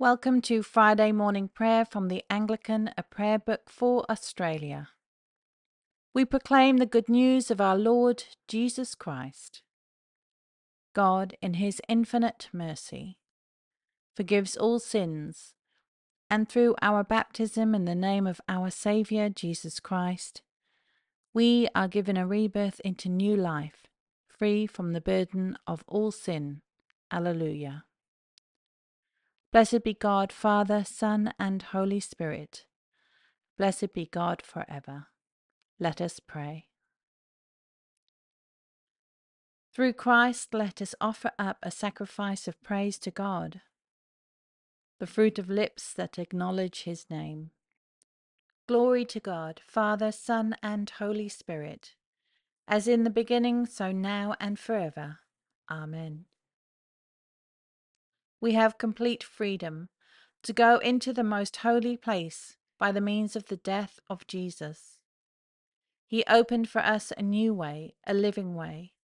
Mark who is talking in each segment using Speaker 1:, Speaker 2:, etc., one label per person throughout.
Speaker 1: Welcome to Friday morning prayer from the Anglican, a prayer book for Australia. We proclaim the good news of our Lord Jesus Christ. God, in his infinite mercy, forgives all sins, and through our baptism in the name of our Saviour Jesus Christ, we are given a rebirth into new life, free from the burden of all sin. Alleluia. Blessed be God, Father, Son, and Holy Spirit. Blessed be God forever. Let us pray. Through Christ, let us offer up a sacrifice of praise to God, the fruit of lips that acknowledge his name. Glory to God, Father, Son, and Holy Spirit, as in the beginning, so now and forever. Amen. We have complete freedom to go into the most holy place by the means of the death of Jesus. He opened for us a new way, a living way,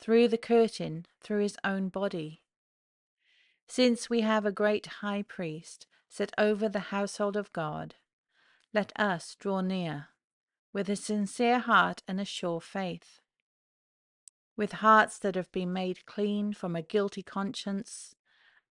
Speaker 1: through the curtain, through his own body. Since we have a great high priest set over the household of God, let us draw near with a sincere heart and a sure faith, with hearts that have been made clean from a guilty conscience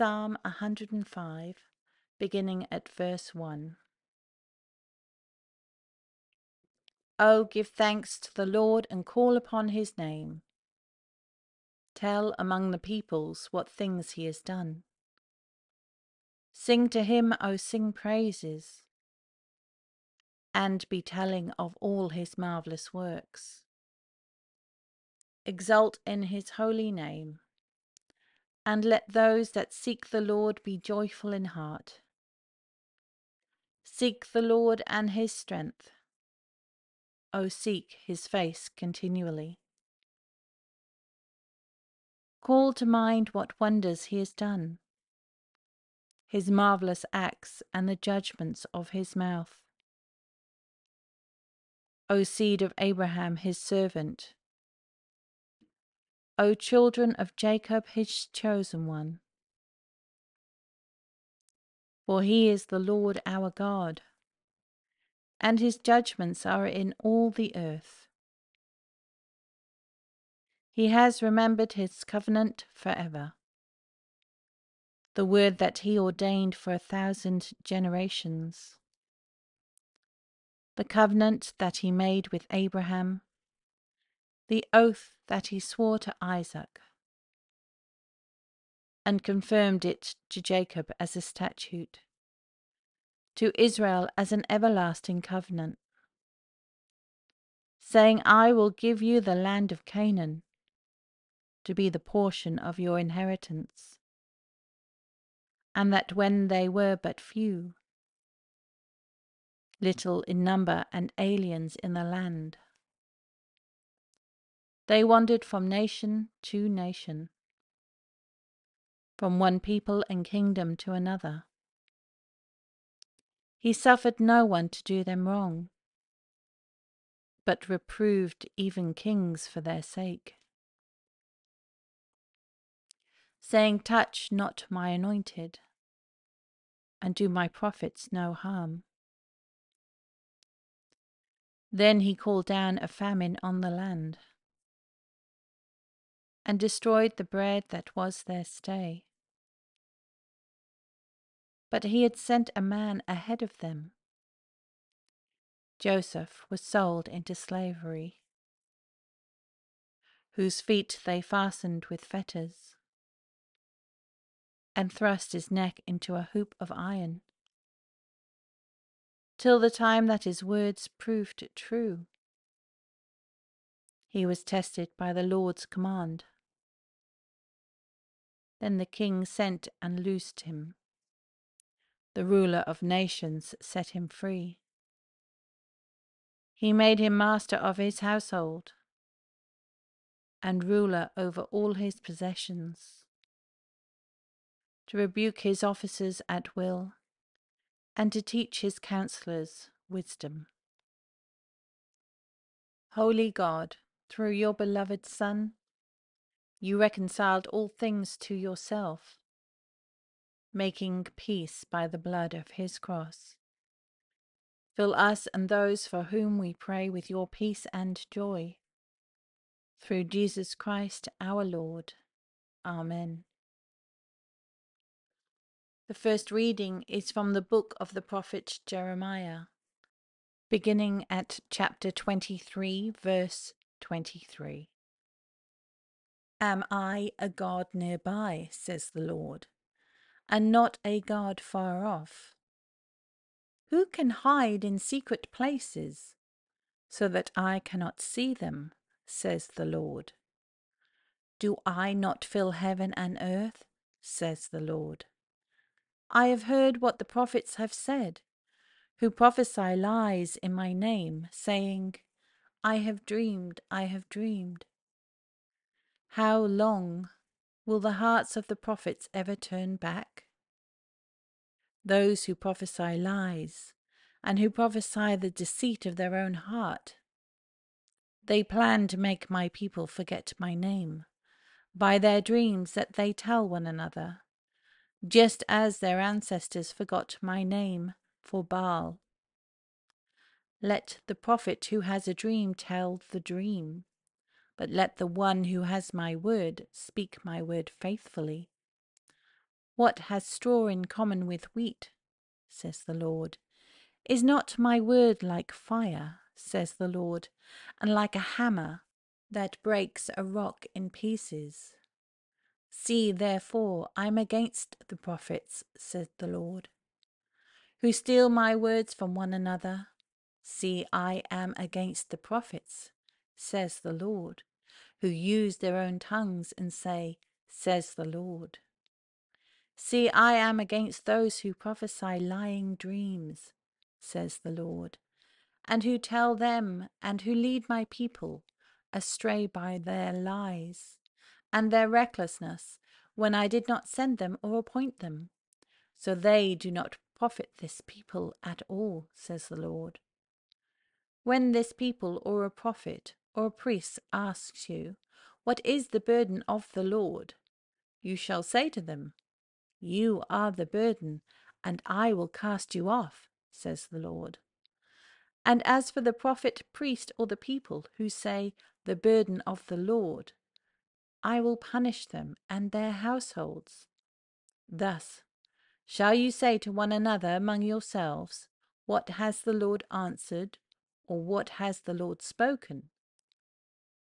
Speaker 1: Psalm 105, beginning at verse 1. Oh, give thanks to the Lord and call upon his name. Tell among the peoples what things he has done. Sing to him, O sing praises, and be telling of all his marvellous works. Exult in his holy name, and let those that seek the Lord be joyful in heart. Seek the Lord and his strength. O seek his face continually. Call to mind what wonders he has done, his marvellous acts and the judgments of his mouth. O seed of Abraham his servant, O children of Jacob his chosen one. For he is the Lord our God, and his judgments are in all the earth. He has remembered his covenant forever, the word that he ordained for a thousand generations, the covenant that he made with Abraham, the oath that he swore to Isaac, and confirmed it to Jacob as a statute, to Israel as an everlasting covenant, saying, I will give you the land of Canaan to be the portion of your inheritance, and that when they were but few, little in number and aliens in the land, they wandered from nation to nation, from one people and kingdom to another. He suffered no one to do them wrong, but reproved even kings for their sake saying, Touch not my anointed, and do my prophets no harm. Then he called down a famine on the land, and destroyed the bread that was their stay. But he had sent a man ahead of them. Joseph was sold into slavery, whose feet they fastened with fetters and thrust his neck into a hoop of iron, till the time that his words proved true. He was tested by the Lord's command. Then the king sent and loosed him, The ruler of nations set him free. He made him master of his household and ruler over all his possessions, to rebuke his officers at will, and to teach his counselors wisdom. Holy God, through your beloved Son, you reconciled all things to yourself, making peace by the blood of his cross. Fill us and those for whom we pray with your peace and joy through Jesus Christ our Lord. Amen. The first reading is from the book of the prophet Jeremiah, beginning at chapter 23, verse 23. Am I a God nearby, says the Lord, and not a God far off? Who can hide in secret places so that I cannot see them? says the Lord. Do I not fill heaven and earth? says the Lord. I have heard what the prophets have said, who prophesy lies in my name, saying, I have dreamed, I have dreamed. How long will the hearts of the prophets ever turn back? Those who prophesy lies, and who prophesy the deceit of their own heart, they plan to make my people forget my name by their dreams that they tell one another, just as their ancestors forgot my name for Baal. Let the prophet who has a dream tell the dream, but let the one who has my word speak my word faithfully. What has straw in common with wheat? says the Lord. Is not my word like fire? says the Lord, and like a hammer that breaks a rock in pieces. See, therefore, I am against the prophets, says the Lord, who steal my words from one another. See, I am against the prophets, says the Lord, who use their own tongues and say, says the Lord. See, I am against those who prophesy lying dreams, says the Lord, and who tell them and who lead my people astray by their lies and their recklessness when I did not send them or appoint them. So they do not profit this people at all, says the Lord. When this people or a prophet or a priest asks you, What is the burden of the Lord? you shall say to them, You are the burden, and I will cast you off, says the Lord. And as for the prophet, priest, or the people who say, The burden of the Lord, I will punish them and their households. Thus shall you say to one another among yourselves, What has the Lord answered, or what has the Lord spoken?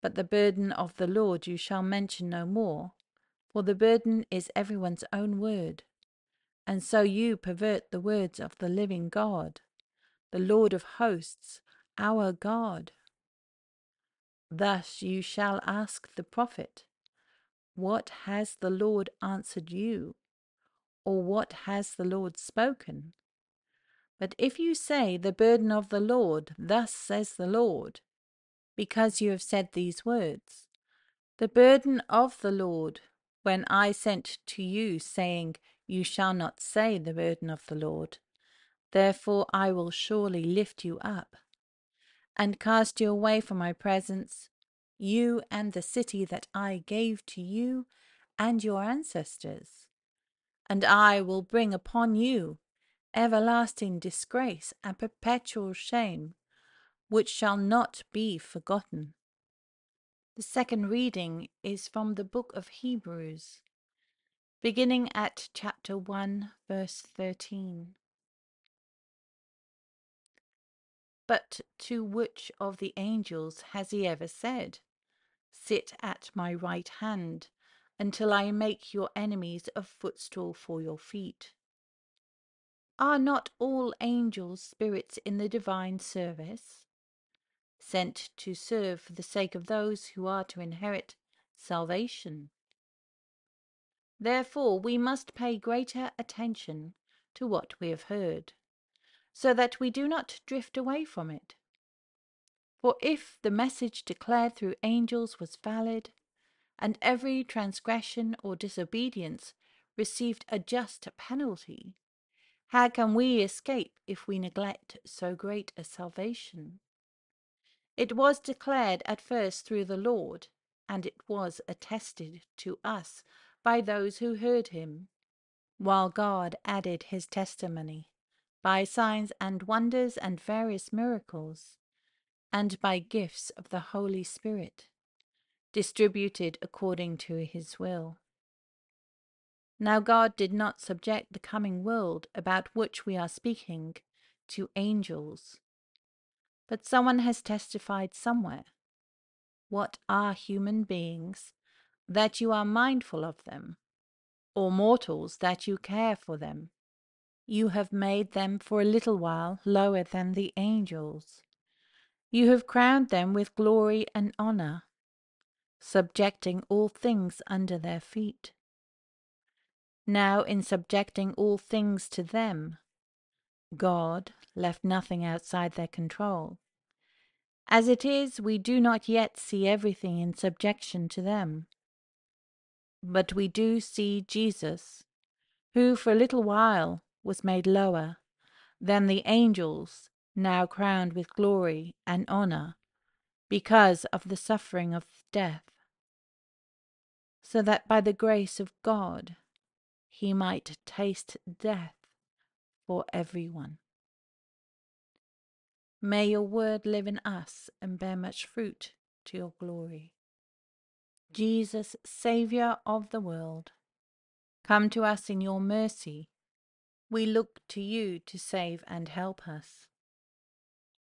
Speaker 1: But the burden of the Lord you shall mention no more, for the burden is everyone's own word. And so you pervert the words of the living God the Lord of hosts, our God. Thus you shall ask the prophet, What has the Lord answered you? Or what has the Lord spoken? But if you say, The burden of the Lord, thus says the Lord, because you have said these words, The burden of the Lord, when I sent to you, saying, You shall not say the burden of the Lord, Therefore I will surely lift you up and cast you away from my presence, you and the city that I gave to you and your ancestors. And I will bring upon you everlasting disgrace and perpetual shame, which shall not be forgotten. The second reading is from the book of Hebrews, beginning at chapter 1, verse 13. But to which of the angels has he ever said, Sit at my right hand until I make your enemies a footstool for your feet? Are not all angels spirits in the divine service, sent to serve for the sake of those who are to inherit salvation? Therefore, we must pay greater attention to what we have heard, so that we do not drift away from it. For if the message declared through angels was valid, and every transgression or disobedience received a just penalty, how can we escape if we neglect so great a salvation? It was declared at first through the Lord, and it was attested to us by those who heard him, while God added his testimony by signs and wonders and various miracles, and by gifts of the Holy Spirit, distributed according to his will. Now God did not subject the coming world about which we are speaking to angels, but someone has testified somewhere. What are human beings that you are mindful of them, or mortals that you care for them? You have made them for a little while lower than the angels. You have crowned them with glory and honour, subjecting all things under their feet. Now, in subjecting all things to them, God left nothing outside their control. As it is, we do not yet see everything in subjection to them. But we do see Jesus, who for a little while was made lower than the angels, now crowned with glory and honour, because of the suffering of death, so that by the grace of God he might taste death for everyone. May your word live in us and bear much fruit to your glory. Jesus, Saviour of the world, come to us in your mercy. We look to you to save and help us.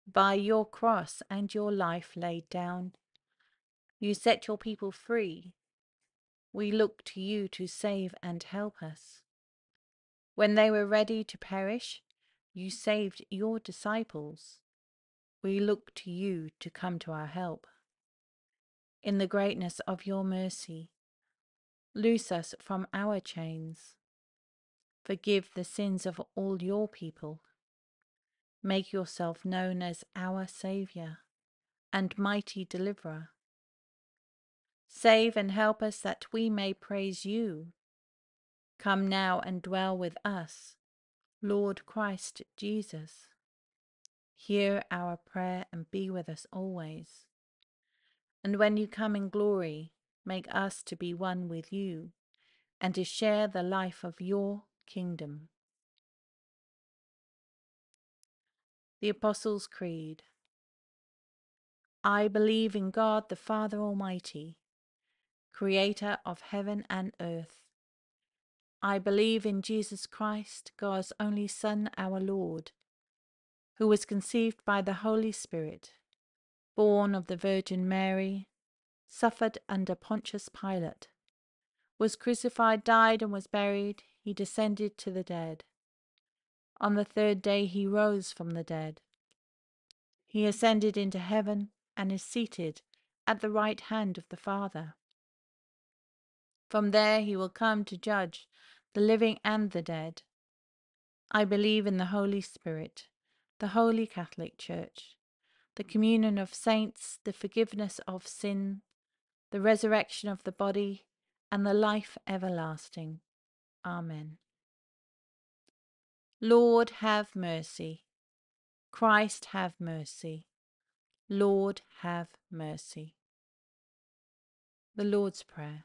Speaker 1: By your cross and your life laid down, you set your people free. We look to you to save and help us. When they were ready to perish, you saved your disciples we look to you to come to our help. In the greatness of your mercy, loose us from our chains. Forgive the sins of all your people. Make yourself known as our Saviour and mighty Deliverer. Save and help us that we may praise you. Come now and dwell with us, Lord Christ Jesus. Hear our prayer and be with us always. And when you come in glory, make us to be one with you and to share the life of your kingdom. The Apostles' Creed I believe in God the Father Almighty, creator of heaven and earth. I believe in Jesus Christ, God's only Son, our Lord who was conceived by the Holy Spirit, born of the Virgin Mary, suffered under Pontius Pilate, was crucified, died, and was buried. He descended to the dead. On the third day he rose from the dead. He ascended into heaven and is seated at the right hand of the Father. From there he will come to judge the living and the dead. I believe in the Holy Spirit the Holy Catholic Church, the communion of saints, the forgiveness of sin, the resurrection of the body, and the life everlasting. Amen. Lord, have mercy. Christ, have mercy. Lord, have mercy. The Lord's Prayer.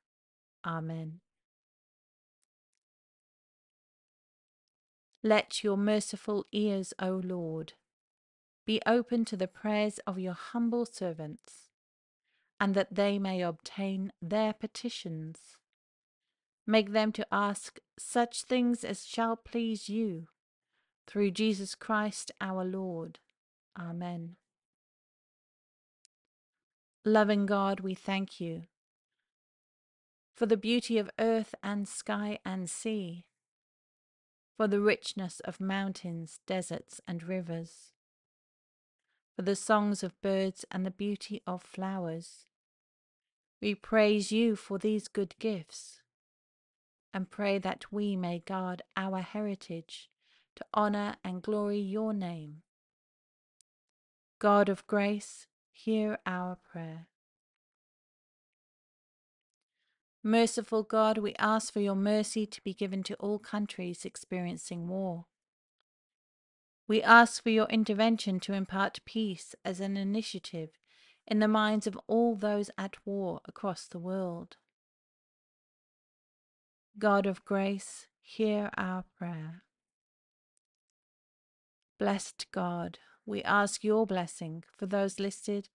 Speaker 1: Amen. Let your merciful ears, O Lord, be open to the prayers of your humble servants, and that they may obtain their petitions. Make them to ask such things as shall please you. Through Jesus Christ our Lord. Amen. Loving God, we thank you for the beauty of earth and sky and sea, for the richness of mountains, deserts, and rivers, for the songs of birds and the beauty of flowers. We praise you for these good gifts and pray that we may guard our heritage to honour and glory your name. God of grace, hear our prayer. Merciful God, we ask for your mercy to be given to all countries experiencing war. We ask for your intervention to impart peace as an initiative in the minds of all those at war across the world. God of grace, hear our prayer. Blessed God, we ask your blessing for those listed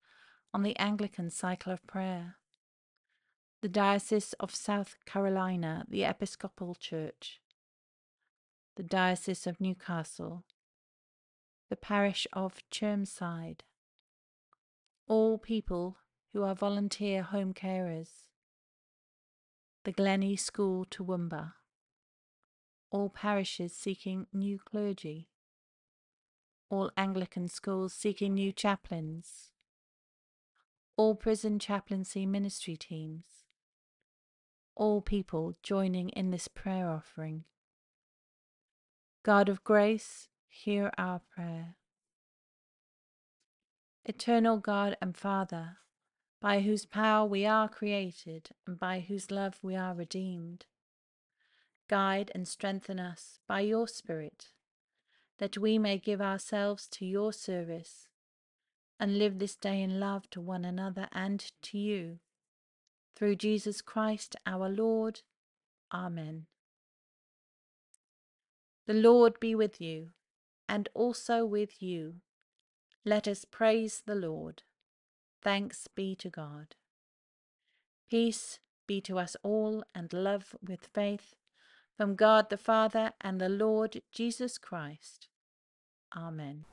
Speaker 1: on the Anglican cycle of prayer. The Diocese of South Carolina, the Episcopal Church, the Diocese of Newcastle, the parish of Chermside, all people who are volunteer home carers, the Glennie School to Toowoomba, all parishes seeking new clergy, all Anglican schools seeking new chaplains, all prison chaplaincy ministry teams, all people joining in this prayer offering. God of grace, hear our prayer. Eternal God and Father, by whose power we are created and by whose love we are redeemed, guide and strengthen us by your Spirit, that we may give ourselves to your service and live this day in love to one another and to you. Through Jesus Christ our Lord. Amen. The Lord be with you, and also with you. Let us praise the Lord. Thanks be to God. Peace be to us all, and love with faith from God the Father and the Lord Jesus Christ. Amen.